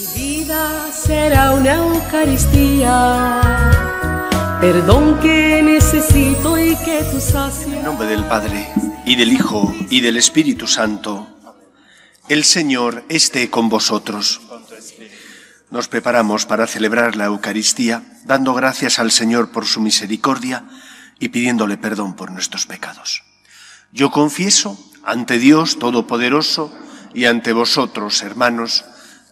Mi vida será una Eucaristía. Perdón que necesito y que tú sacias. En nombre del Padre, y del Hijo, y del Espíritu Santo. El Señor esté con vosotros. Nos preparamos para celebrar la Eucaristía, dando gracias al Señor por su misericordia y pidiéndole perdón por nuestros pecados. Yo confieso ante Dios Todopoderoso y ante vosotros, hermanos,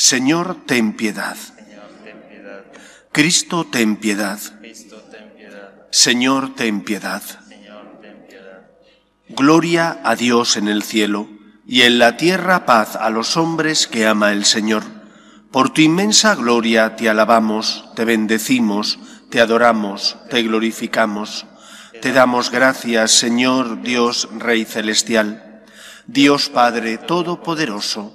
Señor, ten piedad. Cristo, ten piedad. Señor, ten piedad. Gloria a Dios en el cielo y en la tierra paz a los hombres que ama el Señor. Por tu inmensa gloria te alabamos, te bendecimos, te adoramos, te glorificamos. Te damos gracias, Señor Dios Rey Celestial, Dios Padre Todopoderoso,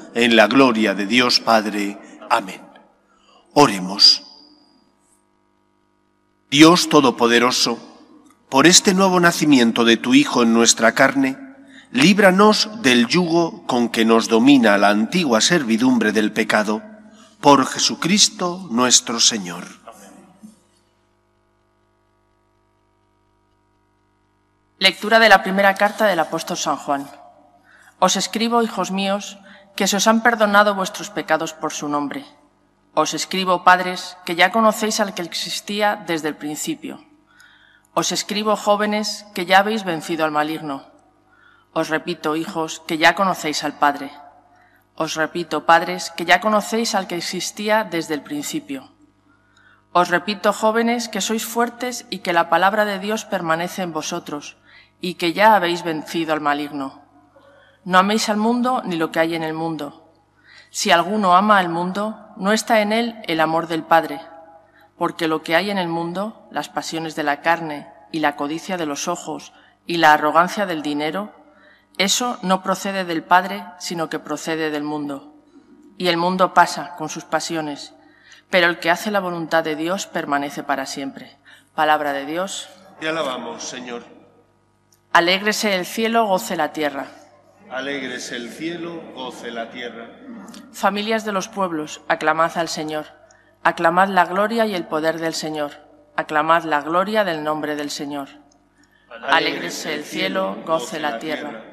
en la gloria de Dios Padre. Amén. Oremos. Dios Todopoderoso, por este nuevo nacimiento de tu Hijo en nuestra carne, líbranos del yugo con que nos domina la antigua servidumbre del pecado, por Jesucristo nuestro Señor. Lectura de la primera carta del apóstol San Juan. Os escribo, hijos míos, que se os han perdonado vuestros pecados por su nombre. Os escribo, padres, que ya conocéis al que existía desde el principio. Os escribo, jóvenes, que ya habéis vencido al maligno. Os repito, hijos, que ya conocéis al Padre. Os repito, padres, que ya conocéis al que existía desde el principio. Os repito, jóvenes, que sois fuertes y que la palabra de Dios permanece en vosotros y que ya habéis vencido al maligno. No améis al mundo ni lo que hay en el mundo. Si alguno ama al mundo, no está en él el amor del Padre, porque lo que hay en el mundo, las pasiones de la carne y la codicia de los ojos y la arrogancia del dinero, eso no procede del Padre, sino que procede del mundo. Y el mundo pasa con sus pasiones, pero el que hace la voluntad de Dios permanece para siempre. Palabra de Dios. Te alabamos, Señor. Alégrese el cielo, goce la tierra. Alégrese el cielo, goce la tierra. Familias de los pueblos, aclamad al Señor. Aclamad la gloria y el poder del Señor. Aclamad la gloria del nombre del Señor. Alégrese el cielo, goce la tierra.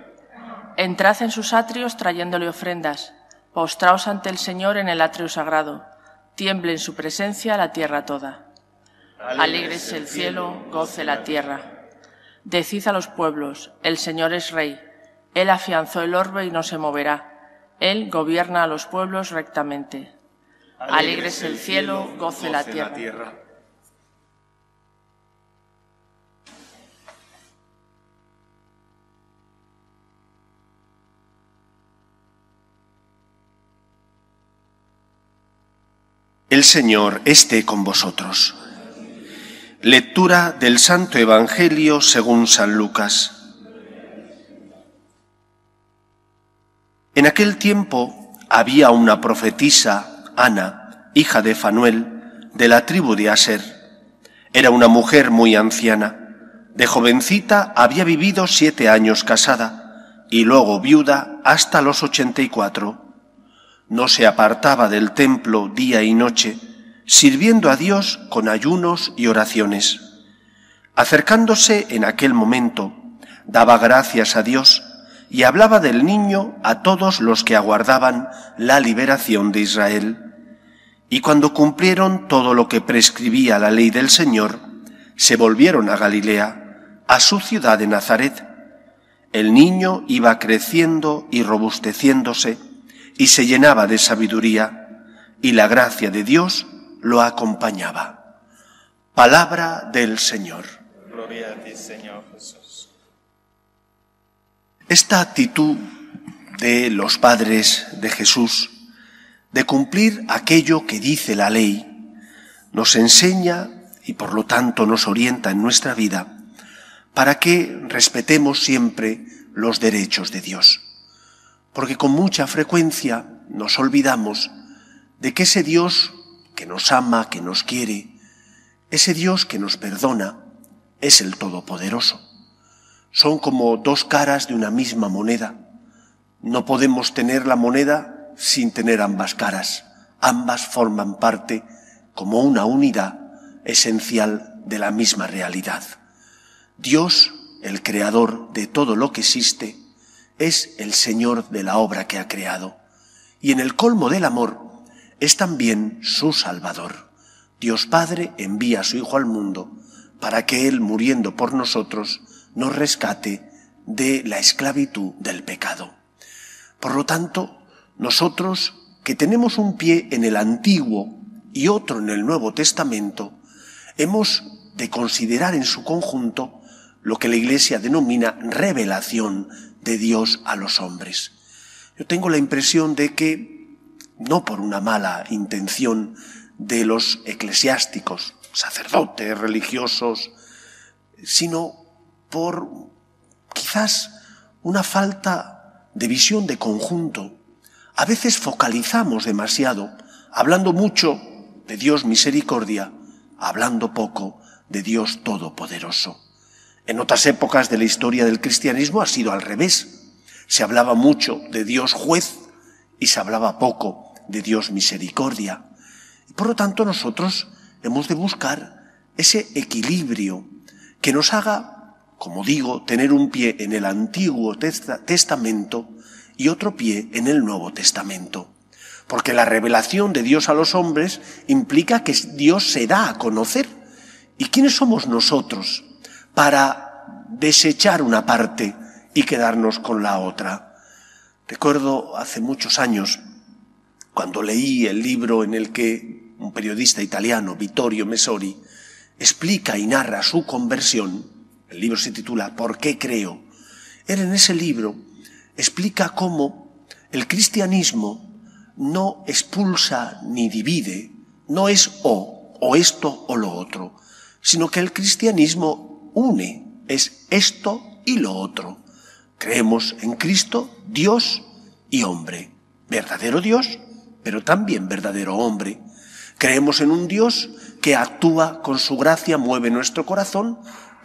Entrad en sus atrios trayéndole ofrendas. Postraos ante el Señor en el atrio sagrado. Tiemble en su presencia la tierra toda. Alégrese el cielo, goce la tierra. Decid a los pueblos, el Señor es Rey. Él afianzó el orbe y no se moverá. Él gobierna a los pueblos rectamente. Alegres el cielo, goce, la, tierra. la tierra. El Señor esté con vosotros. Lectura del Santo Evangelio según San Lucas. En aquel tiempo había una profetisa, Ana, hija de Fanuel, de la tribu de Aser. Era una mujer muy anciana. De jovencita había vivido siete años casada y luego viuda hasta los ochenta y cuatro. No se apartaba del templo día y noche, sirviendo a Dios con ayunos y oraciones. Acercándose en aquel momento, daba gracias a Dios y hablaba del niño a todos los que aguardaban la liberación de Israel. Y cuando cumplieron todo lo que prescribía la ley del Señor, se volvieron a Galilea, a su ciudad de Nazaret. El niño iba creciendo y robusteciéndose, y se llenaba de sabiduría, y la gracia de Dios lo acompañaba. Palabra del Señor. Gloria Señor Jesús. Esta actitud de los padres de Jesús de cumplir aquello que dice la ley, nos enseña y por lo tanto nos orienta en nuestra vida para que respetemos siempre los derechos de Dios. Porque con mucha frecuencia nos olvidamos de que ese Dios que nos ama, que nos quiere, ese Dios que nos perdona, es el Todopoderoso. Son como dos caras de una misma moneda. No podemos tener la moneda sin tener ambas caras. Ambas forman parte como una unidad esencial de la misma realidad. Dios, el creador de todo lo que existe, es el Señor de la obra que ha creado. Y en el colmo del amor es también su Salvador. Dios Padre envía a su Hijo al mundo para que Él, muriendo por nosotros, nos rescate de la esclavitud del pecado. Por lo tanto, nosotros, que tenemos un pie en el Antiguo y otro en el Nuevo Testamento, hemos de considerar en su conjunto lo que la Iglesia denomina revelación de Dios a los hombres. Yo tengo la impresión de que, no por una mala intención de los eclesiásticos, sacerdotes, religiosos, sino por quizás una falta de visión de conjunto a veces focalizamos demasiado, hablando mucho de Dios misericordia, hablando poco de Dios todopoderoso. En otras épocas de la historia del cristianismo ha sido al revés. Se hablaba mucho de Dios juez y se hablaba poco de Dios misericordia. Y por lo tanto nosotros hemos de buscar ese equilibrio que nos haga, como digo, tener un pie en el Antiguo Testamento y otro pie en el Nuevo Testamento. Porque la revelación de Dios a los hombres implica que Dios se da a conocer. ¿Y quiénes somos nosotros para desechar una parte y quedarnos con la otra? Recuerdo hace muchos años, cuando leí el libro en el que un periodista italiano, Vittorio Messori, explica y narra su conversión, el libro se titula ¿Por qué creo? Era en ese libro explica cómo el cristianismo no expulsa ni divide, no es o, o esto o lo otro, sino que el cristianismo une, es esto y lo otro. Creemos en Cristo, Dios y hombre, verdadero Dios, pero también verdadero hombre. Creemos en un Dios que actúa con su gracia, mueve nuestro corazón,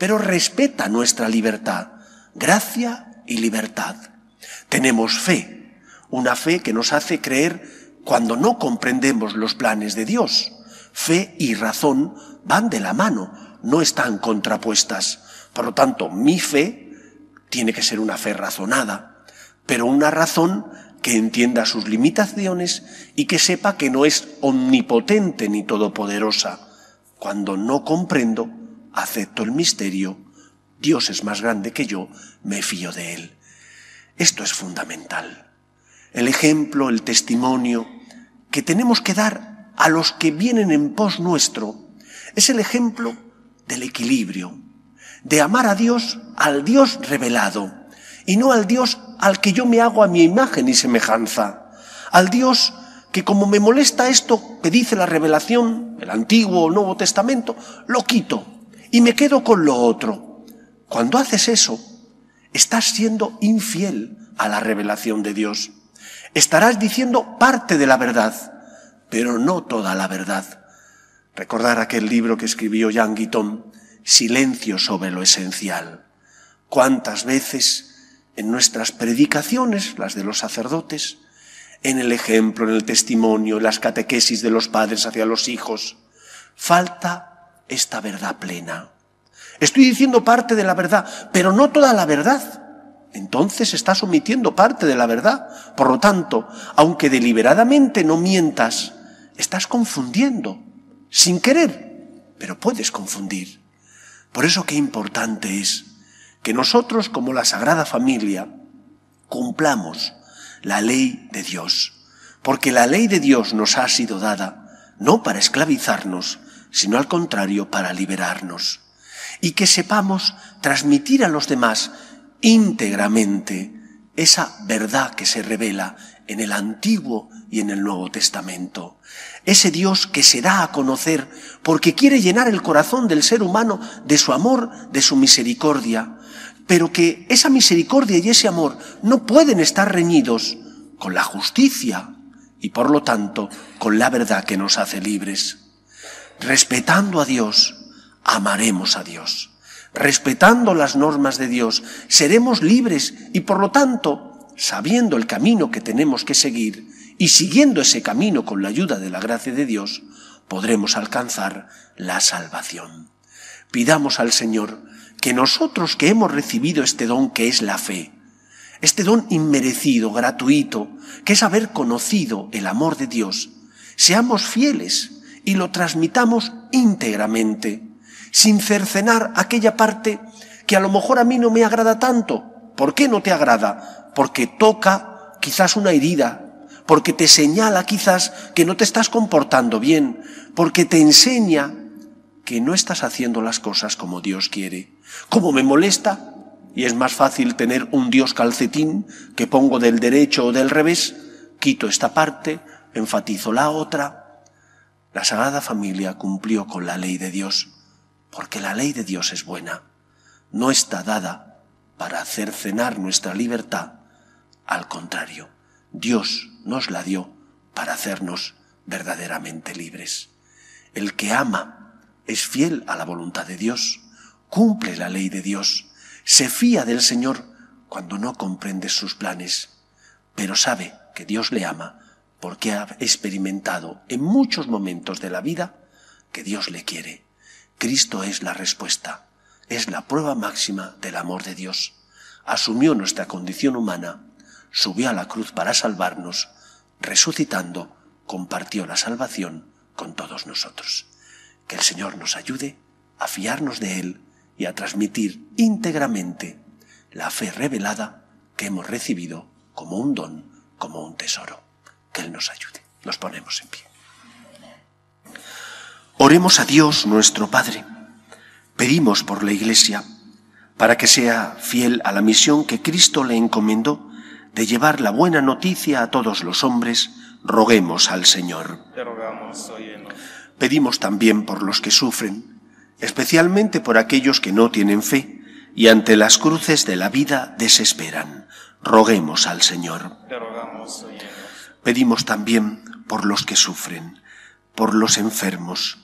pero respeta nuestra libertad, gracia y libertad. Tenemos fe, una fe que nos hace creer cuando no comprendemos los planes de Dios. Fe y razón van de la mano, no están contrapuestas. Por lo tanto, mi fe tiene que ser una fe razonada, pero una razón que entienda sus limitaciones y que sepa que no es omnipotente ni todopoderosa. Cuando no comprendo, acepto el misterio, Dios es más grande que yo, me fío de Él. Esto es fundamental. El ejemplo, el testimonio que tenemos que dar a los que vienen en pos nuestro es el ejemplo del equilibrio, de amar a Dios al Dios revelado y no al Dios al que yo me hago a mi imagen y semejanza, al Dios que como me molesta esto que dice la revelación, el Antiguo o Nuevo Testamento, lo quito y me quedo con lo otro. Cuando haces eso, estás siendo infiel a la revelación de Dios. Estarás diciendo parte de la verdad, pero no toda la verdad. Recordar aquel libro que escribió Jean Guiton, Silencio sobre lo esencial. ¿Cuántas veces en nuestras predicaciones, las de los sacerdotes, en el ejemplo, en el testimonio, en las catequesis de los padres hacia los hijos, falta esta verdad plena? Estoy diciendo parte de la verdad, pero no toda la verdad. Entonces estás omitiendo parte de la verdad. Por lo tanto, aunque deliberadamente no mientas, estás confundiendo, sin querer, pero puedes confundir. Por eso qué importante es que nosotros, como la Sagrada Familia, cumplamos la ley de Dios, porque la ley de Dios nos ha sido dada no para esclavizarnos, sino al contrario, para liberarnos, y que sepamos transmitir a los demás íntegramente esa verdad que se revela en el Antiguo y en el Nuevo Testamento. Ese Dios que se da a conocer porque quiere llenar el corazón del ser humano de su amor, de su misericordia, pero que esa misericordia y ese amor no pueden estar reñidos con la justicia y por lo tanto con la verdad que nos hace libres. Respetando a Dios, amaremos a Dios. Respetando las normas de Dios, seremos libres y por lo tanto, sabiendo el camino que tenemos que seguir y siguiendo ese camino con la ayuda de la gracia de Dios, podremos alcanzar la salvación. Pidamos al Señor que nosotros que hemos recibido este don que es la fe, este don inmerecido, gratuito, que es haber conocido el amor de Dios, seamos fieles y lo transmitamos íntegramente, sin cercenar aquella parte que a lo mejor a mí no me agrada tanto. ¿Por qué no te agrada? Porque toca quizás una herida, porque te señala quizás que no te estás comportando bien, porque te enseña que no estás haciendo las cosas como Dios quiere. Como me molesta, y es más fácil tener un Dios calcetín que pongo del derecho o del revés, quito esta parte, enfatizo la otra. La Sagrada Familia cumplió con la ley de Dios, porque la ley de Dios es buena. No está dada para hacer cenar nuestra libertad. Al contrario, Dios nos la dio para hacernos verdaderamente libres. El que ama es fiel a la voluntad de Dios, cumple la ley de Dios, se fía del Señor cuando no comprende sus planes, pero sabe que Dios le ama porque ha experimentado en muchos momentos de la vida que Dios le quiere. Cristo es la respuesta, es la prueba máxima del amor de Dios. Asumió nuestra condición humana, subió a la cruz para salvarnos, resucitando, compartió la salvación con todos nosotros. Que el Señor nos ayude a fiarnos de Él y a transmitir íntegramente la fe revelada que hemos recibido como un don, como un tesoro. Que Él nos ayude. Nos ponemos en pie. Oremos a Dios nuestro Padre. Pedimos por la Iglesia para que sea fiel a la misión que Cristo le encomendó de llevar la buena noticia a todos los hombres, roguemos al Señor. Te rogamos. Pedimos también por los que sufren, especialmente por aquellos que no tienen fe y ante las cruces de la vida desesperan. Roguemos al Señor. Te rogamos, óyenos. Pedimos también por los que sufren, por los enfermos,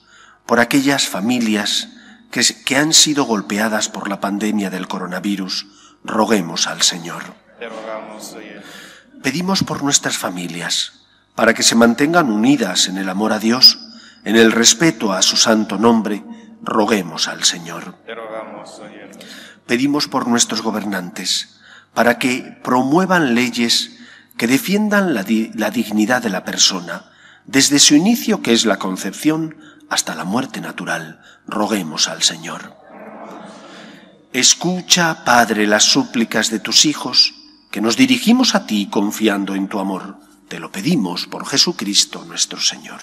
por aquellas familias que, que han sido golpeadas por la pandemia del coronavirus. Roguemos al Señor. Pedimos por nuestras familias, para que se mantengan unidas en el amor a Dios, en el respeto a su santo nombre, roguemos al Señor. Pedimos por nuestros gobernantes, para que promuevan leyes que defiendan la, la dignidad de la persona, desde su inicio, que es la concepción, hasta la muerte natural. Roguemos al Señor. Escucha, Padre, las súplicas de tus hijos, que nos dirigimos a ti confiando en tu amor. Te lo pedimos por Jesucristo nuestro Señor.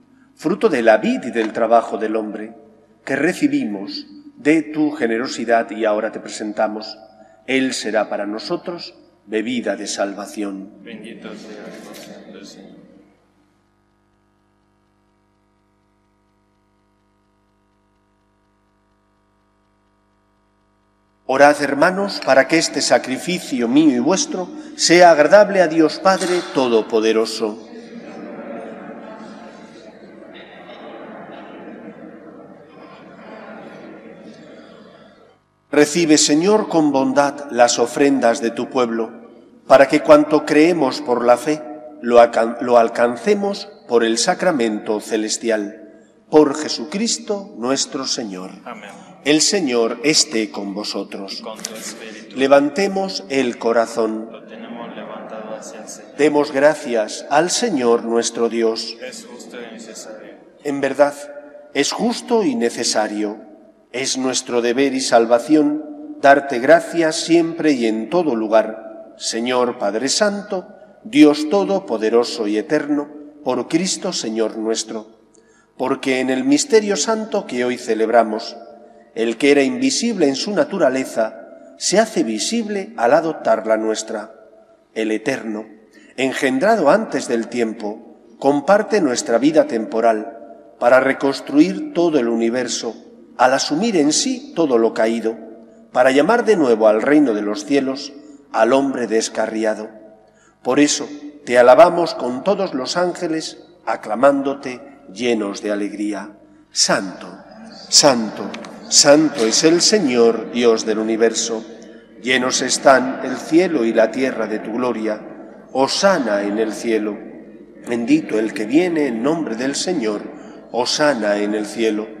fruto de la vid y del trabajo del hombre, que recibimos de tu generosidad y ahora te presentamos. Él será para nosotros bebida de salvación. Bendito sea del Señor. Orad, hermanos, para que este sacrificio mío y vuestro sea agradable a Dios Padre Todopoderoso. Recibe, Señor, con bondad las ofrendas de tu pueblo, para que cuanto creemos por la fe, lo, alcan- lo alcancemos por el sacramento celestial. Por Jesucristo nuestro Señor. Amén. El Señor esté con vosotros. Con tu espíritu Levantemos el corazón. lo tenemos levantado hacia el Señor. Demos gracias al Señor nuestro Dios. Es justo y necesario. En verdad, es justo y necesario. Es nuestro deber y salvación darte gracias siempre y en todo lugar, Señor Padre Santo, Dios Todopoderoso y Eterno, por Cristo Señor nuestro. Porque en el misterio santo que hoy celebramos, el que era invisible en su naturaleza, se hace visible al adoptar la nuestra. El Eterno, engendrado antes del tiempo, comparte nuestra vida temporal para reconstruir todo el universo, al asumir en sí todo lo caído, para llamar de nuevo al reino de los cielos al hombre descarriado. Por eso te alabamos con todos los ángeles, aclamándote llenos de alegría. Santo, santo, santo es el Señor, Dios del universo. Llenos están el cielo y la tierra de tu gloria. Osana en el cielo. Bendito el que viene en nombre del Señor. Osana en el cielo.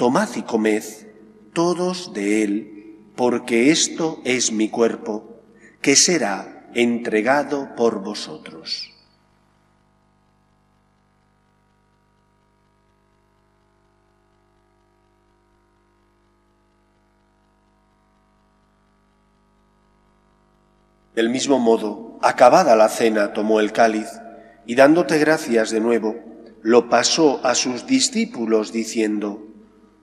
Tomad y comed todos de él, porque esto es mi cuerpo, que será entregado por vosotros. Del mismo modo, acabada la cena, tomó el cáliz y dándote gracias de nuevo, lo pasó a sus discípulos diciendo,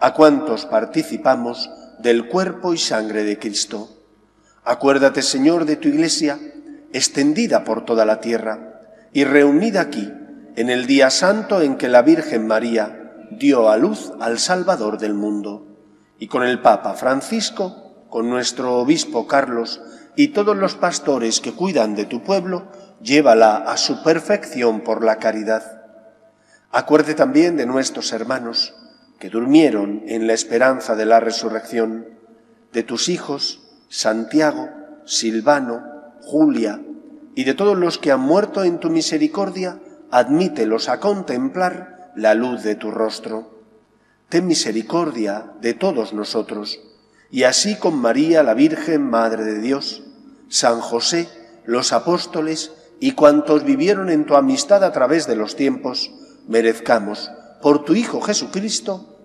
a cuantos participamos del cuerpo y sangre de Cristo. Acuérdate, Señor, de tu Iglesia, extendida por toda la tierra y reunida aquí, en el día santo en que la Virgen María dio a luz al Salvador del mundo, y con el Papa Francisco, con nuestro Obispo Carlos y todos los pastores que cuidan de tu pueblo, llévala a su perfección por la caridad. Acuerde también de nuestros hermanos, que durmieron en la esperanza de la resurrección, de tus hijos, Santiago, Silvano, Julia, y de todos los que han muerto en tu misericordia, admítelos a contemplar la luz de tu rostro. Ten misericordia de todos nosotros, y así con María, la Virgen, Madre de Dios, San José, los apóstoles y cuantos vivieron en tu amistad a través de los tiempos, merezcamos, por tu Hijo Jesucristo,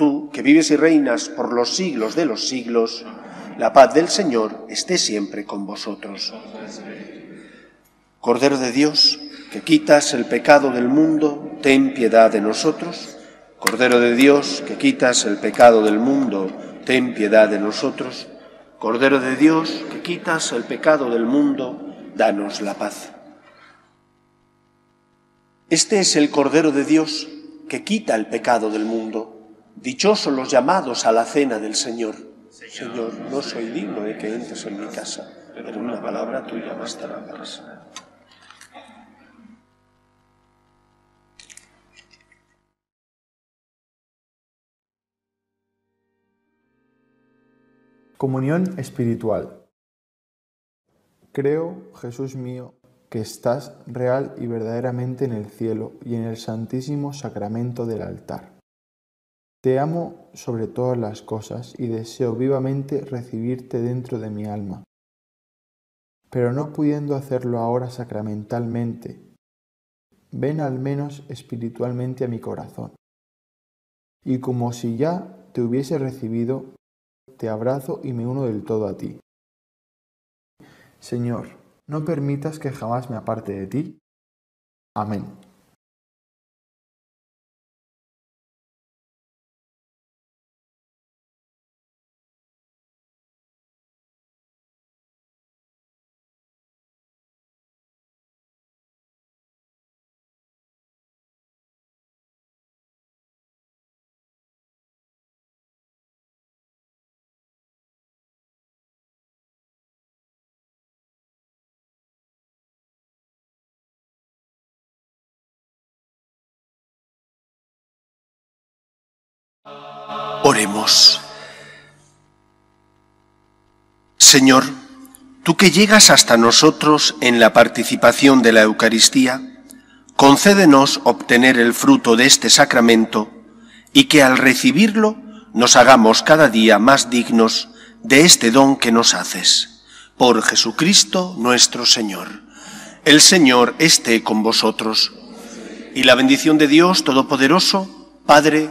Tú, que vives y reinas por los siglos de los siglos, la paz del Señor esté siempre con vosotros. Cordero de Dios, que quitas el pecado del mundo, ten piedad de nosotros. Cordero de Dios, que quitas el pecado del mundo, ten piedad de nosotros. Cordero de Dios, que quitas el pecado del mundo, danos la paz. Este es el Cordero de Dios que quita el pecado del mundo. Dichosos los llamados a la cena del Señor. Señor, no soy digno de que entres en mi casa, pero una palabra tuya bastará para sanar. Comunión espiritual. Creo, Jesús mío, que estás real y verdaderamente en el cielo y en el santísimo sacramento del altar. Te amo sobre todas las cosas y deseo vivamente recibirte dentro de mi alma. Pero no pudiendo hacerlo ahora sacramentalmente, ven al menos espiritualmente a mi corazón. Y como si ya te hubiese recibido, te abrazo y me uno del todo a ti. Señor, no permitas que jamás me aparte de ti. Amén. Oremos. Señor, tú que llegas hasta nosotros en la participación de la Eucaristía, concédenos obtener el fruto de este sacramento y que al recibirlo nos hagamos cada día más dignos de este don que nos haces. Por Jesucristo nuestro Señor. El Señor esté con vosotros. Y la bendición de Dios Todopoderoso, Padre,